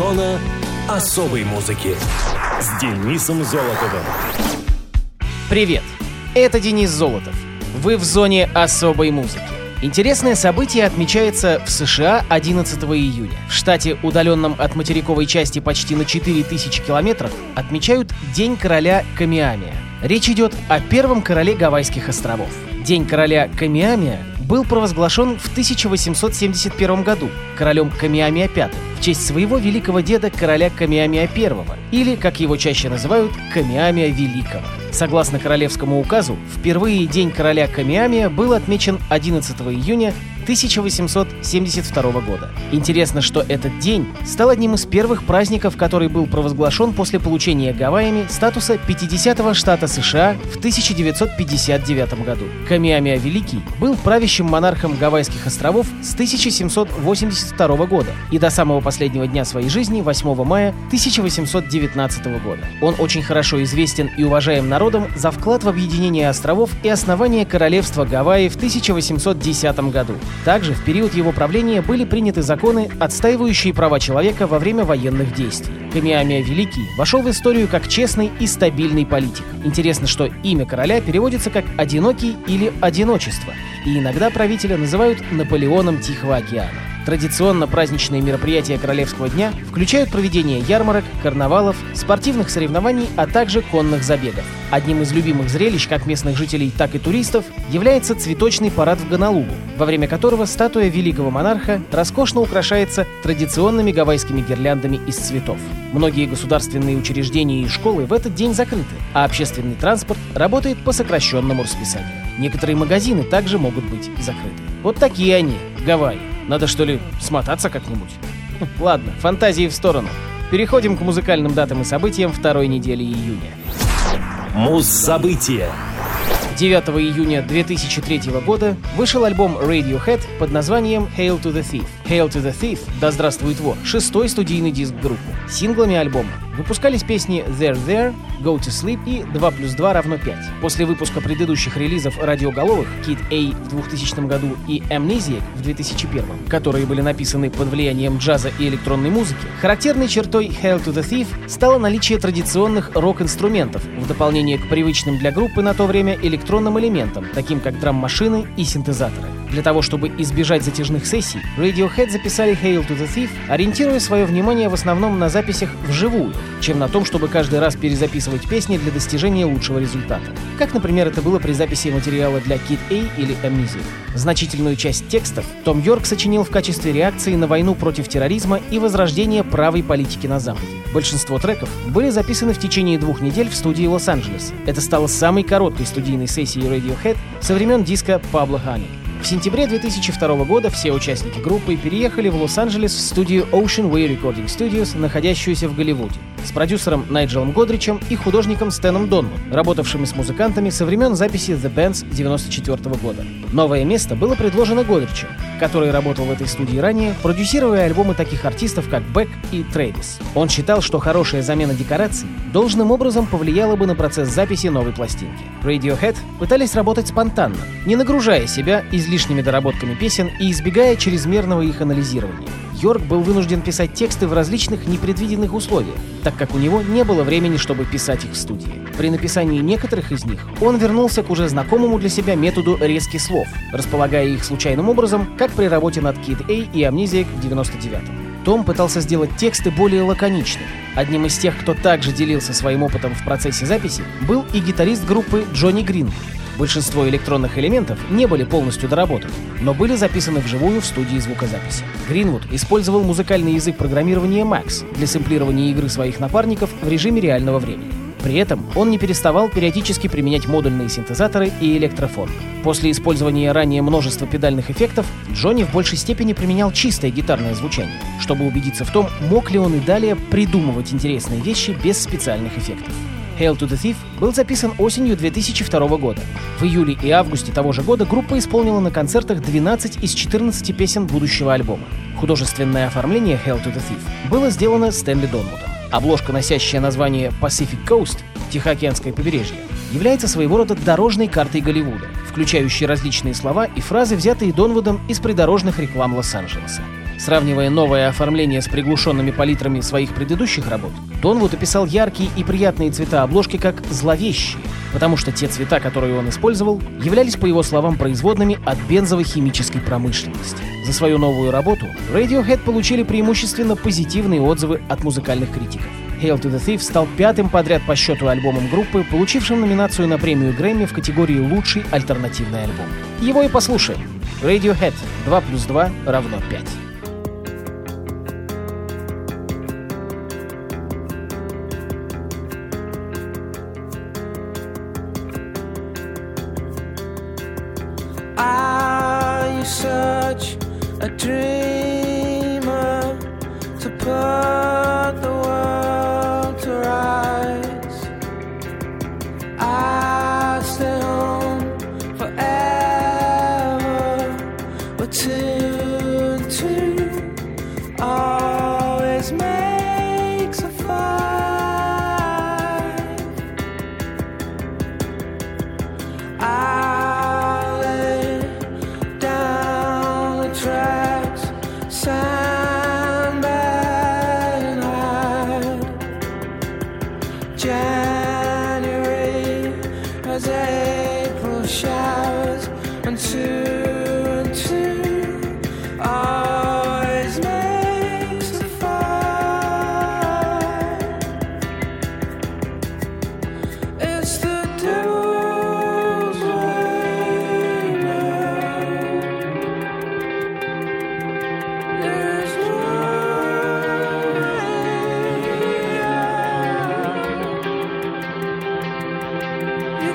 Зона особой музыки с Денисом Золотовым. Привет, это Денис Золотов. Вы в зоне особой музыки. Интересное событие отмечается в США 11 июня. В штате, удаленном от материковой части почти на 4000 километров, отмечают День короля Камиамия. Речь идет о первом короле Гавайских островов. День короля Камиамия был провозглашен в 1871 году королем Камиамия V в честь своего великого деда короля Камиамия I, или, как его чаще называют, Камиамия Великого. Согласно королевскому указу, впервые День короля Камиамия был отмечен 11 июня 1872 года. Интересно, что этот день стал одним из первых праздников, который был провозглашен после получения Гавайями статуса 50-го штата США в 1959 году. Камиамия Великий был правящим монархом Гавайских островов с 1782 года и до самого последнего дня своей жизни, 8 мая 1819 года. Он очень хорошо известен и уважаем народом за вклад в объединение островов и основание королевства Гавайи в 1810 году. Также в период его правления были приняты законы, отстаивающие права человека во время военных действий. Камиамия Великий вошел в историю как честный и стабильный политик. Интересно, что имя короля переводится как «одинокий» или «одиночество», и иногда правителя называют Наполеоном Тихого океана. Традиционно праздничные мероприятия Королевского дня включают проведение ярмарок, карнавалов, спортивных соревнований, а также конных забегов. Одним из любимых зрелищ как местных жителей, так и туристов является цветочный парад в Гонолулу, во время которого статуя великого монарха роскошно украшается традиционными гавайскими гирляндами из цветов. Многие государственные учреждения и школы в этот день закрыты, а общественный транспорт работает по сокращенному расписанию. Некоторые магазины также могут быть закрыты. Вот такие они, Гавайи. Надо что ли смотаться как-нибудь? Ладно, фантазии в сторону. Переходим к музыкальным датам и событиям второй недели июня. Муз-события. 9 июня 2003 года вышел альбом Radiohead под названием Hail to the Thief. Hail to the Thief, да здравствует вор, шестой студийный диск группы. Синглами альбома выпускались песни There There, Go to Sleep и 2 плюс 2 равно 5. После выпуска предыдущих релизов радиоголовых Kid A в 2000 году и Amnesiac в 2001, которые были написаны под влиянием джаза и электронной музыки, характерной чертой Hail to the Thief стало наличие традиционных рок-инструментов в дополнение к привычным для группы на то время электронным элементам, таким как драм-машины и синтезаторы. Для того, чтобы избежать затяжных сессий, Radiohead записали Hail to the Thief, ориентируя свое внимание в основном на записях вживую, чем на том, чтобы каждый раз перезаписывать песни для достижения лучшего результата. Как, например, это было при записи материала для Kid A или Amnesia. Значительную часть текстов Том Йорк сочинил в качестве реакции на войну против терроризма и возрождение правой политики на Западе. Большинство треков были записаны в течение двух недель в студии Лос-Анджелес. Это стало самой короткой студийной сессией Radiohead со времен диска Pablo Honey. В сентябре 2002 года все участники группы переехали в Лос-Анджелес в студию Ocean Way Recording Studios, находящуюся в Голливуде, с продюсером Найджелом Годричем и художником Стэном Донман, работавшими с музыкантами со времен записи The Bands 1994 года. Новое место было предложено Годричем, который работал в этой студии ранее, продюсируя альбомы таких артистов, как Бэк и Трэвис. Он считал, что хорошая замена декораций должным образом повлияла бы на процесс записи новой пластинки. Radiohead пытались работать спонтанно, не нагружая себя излишними доработками песен и избегая чрезмерного их анализирования. Йорк был вынужден писать тексты в различных непредвиденных условиях, так как у него не было времени, чтобы писать их в студии. При написании некоторых из них он вернулся к уже знакомому для себя методу резки слов, располагая их случайным образом, как при работе над Kid A и Amnesiac в 99-м. Том пытался сделать тексты более лаконичными. Одним из тех, кто также делился своим опытом в процессе записи, был и гитарист группы Джонни Грин. Большинство электронных элементов не были полностью доработаны, но были записаны вживую в студии звукозаписи. Гринвуд использовал музыкальный язык программирования Max для сэмплирования игры своих напарников в режиме реального времени. При этом он не переставал периодически применять модульные синтезаторы и электрофон. После использования ранее множества педальных эффектов, Джонни в большей степени применял чистое гитарное звучание, чтобы убедиться в том, мог ли он и далее придумывать интересные вещи без специальных эффектов. Hail to the Thief был записан осенью 2002 года. В июле и августе того же года группа исполнила на концертах 12 из 14 песен будущего альбома. Художественное оформление Hail to the Thief было сделано Стэнли Донмутом. Обложка, носящая название Pacific Coast, Тихоокеанское побережье, является своего рода дорожной картой Голливуда, включающей различные слова и фразы, взятые Донвудом из придорожных реклам Лос-Анджелеса. Сравнивая новое оформление с приглушенными палитрами своих предыдущих работ, Донвуд описал яркие и приятные цвета обложки как зловещие, потому что те цвета, которые он использовал, являлись, по его словам, производными от бензово-химической промышленности. За свою новую работу Radiohead получили преимущественно позитивные отзывы от музыкальных критиков. Hail to the Thief стал пятым подряд по счету альбомом группы, получившим номинацию на премию Грэмми в категории «Лучший альтернативный альбом». Его и послушаем. Radiohead 2 плюс 2 равно 5. dream.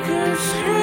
Cause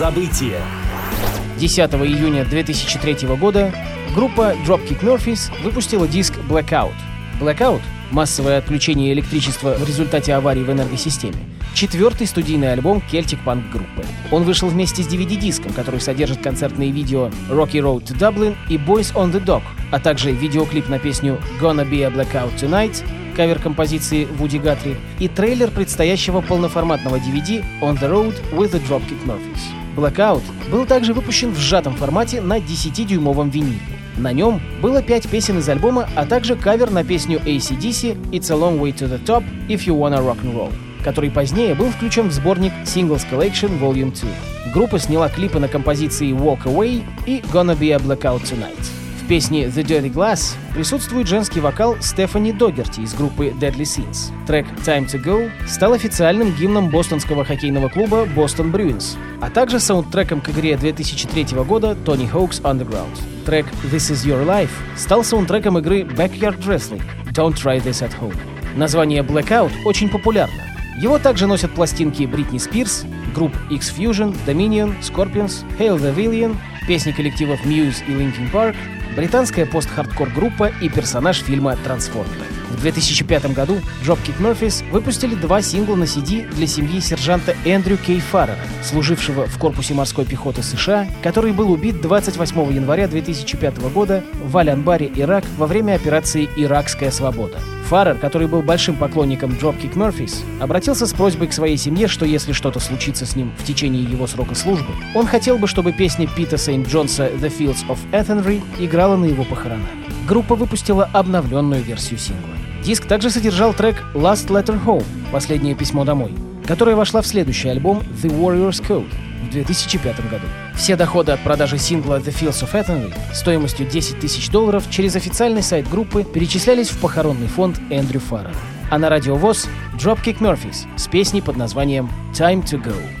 not. Муз-события. 10 июня 2003 года группа Dropkick Murphys выпустила диск Blackout. Blackout — массовое отключение электричества в результате аварии в энергосистеме. Четвертый студийный альбом кельтик-панк группы. Он вышел вместе с DVD-диском, который содержит концертные видео Rocky Road to Dublin и Boys on the Dock, а также видеоклип на песню Gonna Be a Blackout Tonight, кавер композиции Вуди Гатри, и трейлер предстоящего полноформатного DVD On the Road with the Dropkick Murphys. Blackout был также выпущен в сжатом формате на 10-дюймовом виниле. На нем было пять песен из альбома, а также кавер на песню ACDC «It's a long way to the top if you wanna rock and roll», который позднее был включен в сборник Singles Collection Volume 2. Группа сняла клипы на композиции Walk Away и Gonna Be a Blackout Tonight. Песне The Dirty Glass присутствует женский вокал Стефани Догерти из группы Deadly Sins. Трек Time to Go стал официальным гимном бостонского хоккейного клуба Boston Bruins, а также саундтреком к игре 2003 года Tony Hawk's Underground. Трек This Is Your Life стал саундтреком игры Backyard Wrestling Don't Try This at Home. Название Blackout очень популярно. Его также носят пластинки Бритни Спирс, групп X-Fusion, Dominion, Scorpions, Hail the Villain, песни коллективов Muse и Linkin Park, британская пост-хардкор группа и персонаж фильма «Трансформеры». В 2005 году Dropkick Murphys выпустили два сингла на CD для семьи сержанта Эндрю Кей Фаррера, служившего в корпусе морской пехоты США, который был убит 28 января 2005 года в Аль-Анбаре, Ирак, во время операции «Иракская свобода». Фаррер, который был большим поклонником Dropkick Murphys, обратился с просьбой к своей семье, что если что-то случится с ним в течение его срока службы, он хотел бы, чтобы песня Пита Сент-Джонса «The Fields of Athenry» играла на его похоронах. Группа выпустила обновленную версию сингла. Диск также содержал трек «Last Letter Home» — «Последнее письмо домой», которая вошла в следующий альбом «The Warrior's Code» в 2005 году. Все доходы от продажи сингла «The Fields of Athenry» стоимостью 10 тысяч долларов через официальный сайт группы перечислялись в похоронный фонд Эндрю Фаррера. А на радио ВОЗ Dropkick Murphys с песней под названием «Time to Go».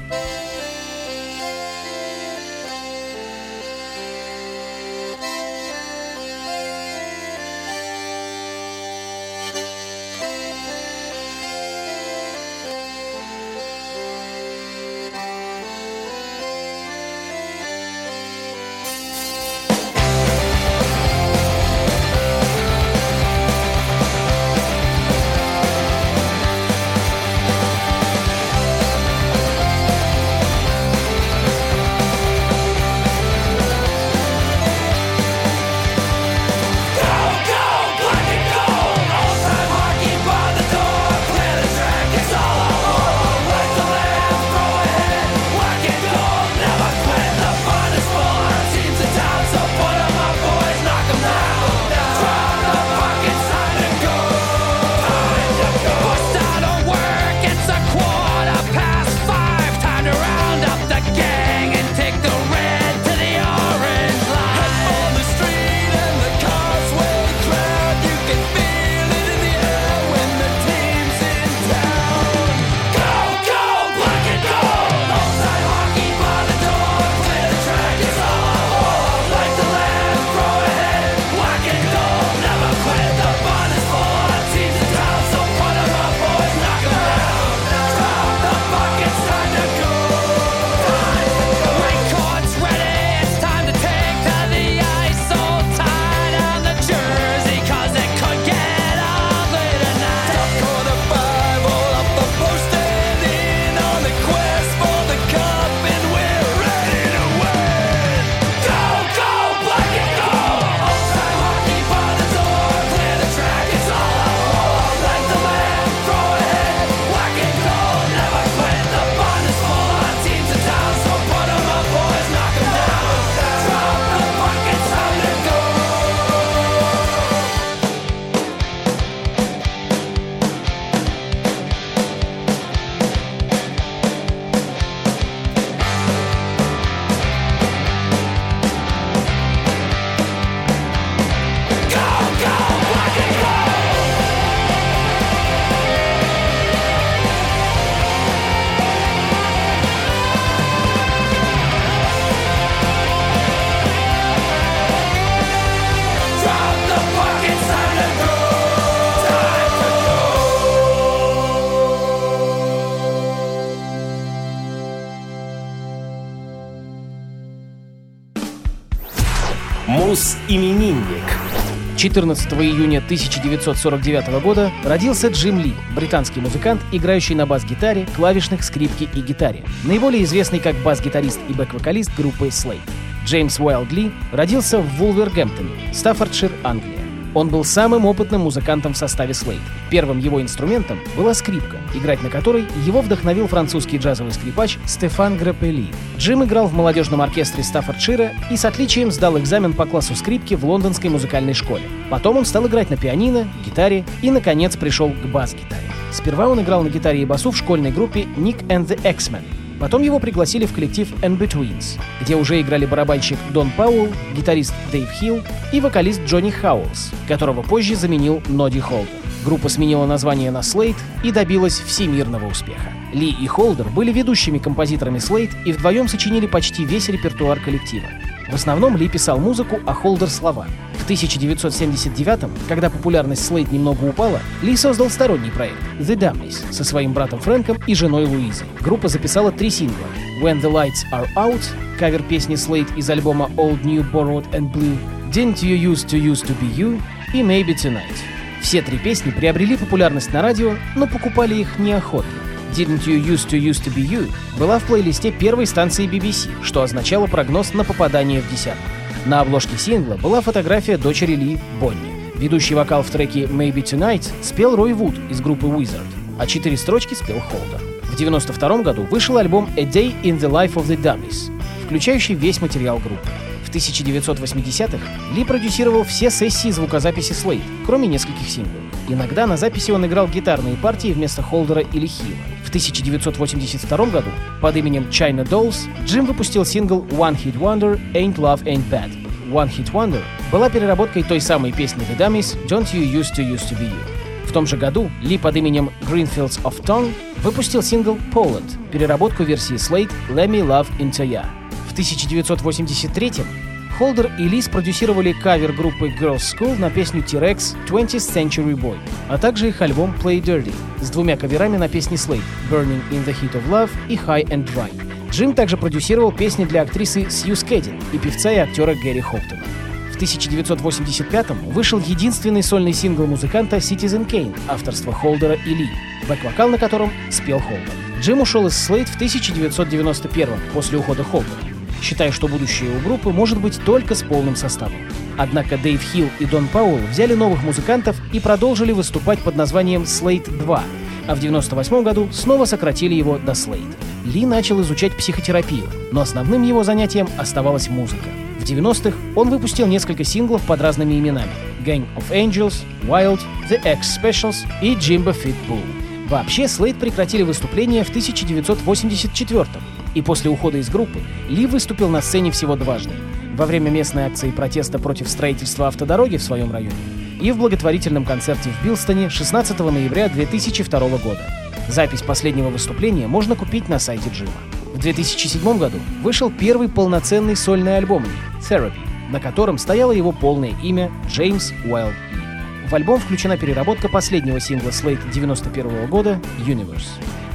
14 июня 1949 года родился Джим Ли, британский музыкант, играющий на бас-гитаре, клавишных, скрипке и гитаре, наиболее известный как бас-гитарист и бэк-вокалист группы Slade. Джеймс Уайлд Ли родился в Вулвергемптоне, Стаффордшир, Англия. Он был самым опытным музыкантом в составе Slade. Первым его инструментом была скрипка, играть на которой его вдохновил французский джазовый скрипач Стефан Граппели. Джим играл в молодежном оркестре Стаффордшира и с отличием сдал экзамен по классу скрипки в лондонской музыкальной школе. Потом он стал играть на пианино, гитаре и, наконец, пришел к бас-гитаре. Сперва он играл на гитаре и басу в школьной группе Nick and the X-Men, Потом его пригласили в коллектив In-Betweens, где уже играли барабанщик Дон Пауэлл, гитарист Дэйв Хилл и вокалист Джонни Хауэллс, которого позже заменил Ноди Холдер. Группа сменила название на Slate и добилась всемирного успеха. Ли и Холдер были ведущими композиторами Slate и вдвоем сочинили почти весь репертуар коллектива. В основном Ли писал музыку, а Холдер — слова. В 1979 когда популярность Слейд немного упала, Ли создал сторонний проект The Dummies со своим братом Фрэнком и женой Луизой. Группа записала три сингла When the Lights Are Out, кавер песни Слейд из альбома Old New Borrowed and Blue, Didn't You Used To Used To Be You и Maybe Tonight. Все три песни приобрели популярность на радио, но покупали их неохотно. Didn't You Used To Used To Be You была в плейлисте первой станции BBC, что означало прогноз на попадание в десятку. На обложке сингла была фотография дочери Ли Бонни. Ведущий вокал в треке Maybe Tonight спел Рой Вуд из группы Wizard, а четыре строчки спел Холдер. В 1992 году вышел альбом A Day in the Life of the Dummies, включающий весь материал группы. В 1980-х Ли продюсировал все сессии звукозаписи Slade, кроме нескольких синглов. Иногда на записи он играл гитарные партии вместо Холдера или Хилла. В 1982 году под именем China Dolls Джим выпустил сингл One Hit Wonder Ain't Love Ain't Bad. One Hit Wonder была переработкой той самой песни The Dummies Don't You Used To Used To Be You. В том же году Ли под именем Greenfields of Tongue выпустил сингл Poland, переработку версии Slade Let Me Love Into Ya. В 1983 Холдер и Ли спродюсировали кавер группы Girls School на песню T-Rex 20th Century Boy, а также их альбом Play Dirty с двумя каверами на песни Slade Burning in the Heat of Love и High and Dry. Джим также продюсировал песни для актрисы Сью Скедин и певца и актера Гэри Хоптона. В 1985 вышел единственный сольный сингл музыканта Citizen Kane авторства Холдера и Ли, бэк-вокал на котором спел Холдер. Джим ушел из Slade в 1991 после ухода Холдера считая, что будущее у группы может быть только с полным составом. Однако Дэйв Хилл и Дон Пауэлл взяли новых музыкантов и продолжили выступать под названием Slate 2, а в 1998 году снова сократили его до Slate. Ли начал изучать психотерапию, но основным его занятием оставалась музыка. В 90-х он выпустил несколько синглов под разными именами Gang of Angels, Wild, The X Specials и Jimbo Fit Bull. Вообще, Слейд прекратили выступления в 1984 и после ухода из группы Ли выступил на сцене всего дважды. Во время местной акции протеста против строительства автодороги в своем районе и в благотворительном концерте в Билстоне 16 ноября 2002 года. Запись последнего выступления можно купить на сайте Джима. В 2007 году вышел первый полноценный сольный альбом Ли «Therapy», на котором стояло его полное имя Джеймс Уайлд Ли. В альбом включена переработка последнего сингла Slate 91 года «Universe».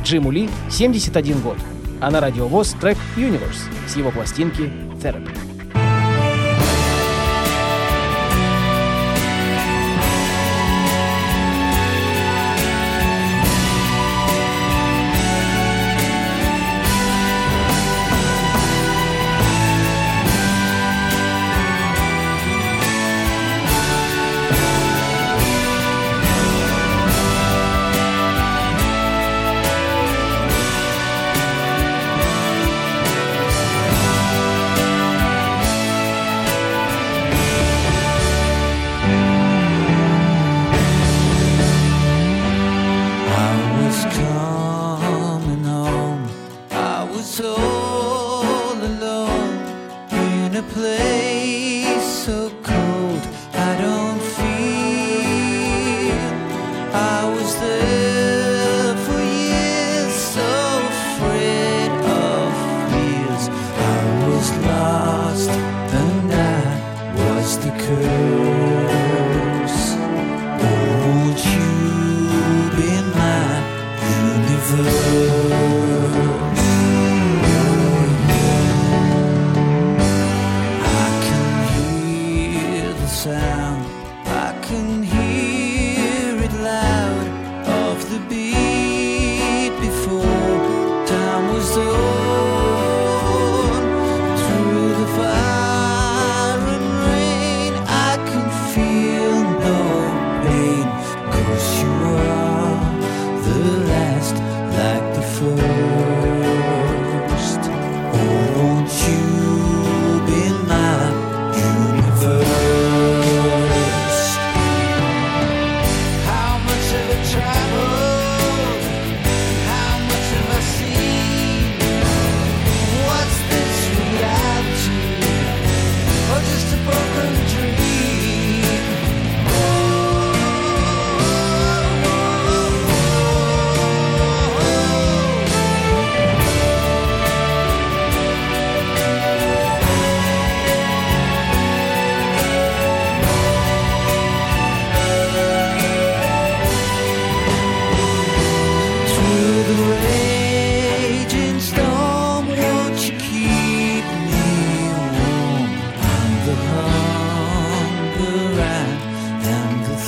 Джиму Ли 71 год, а на радиовоз трек «Universe» с его пластинки «Therapy».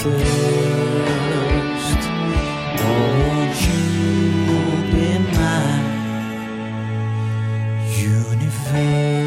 First, Won't you be my universe?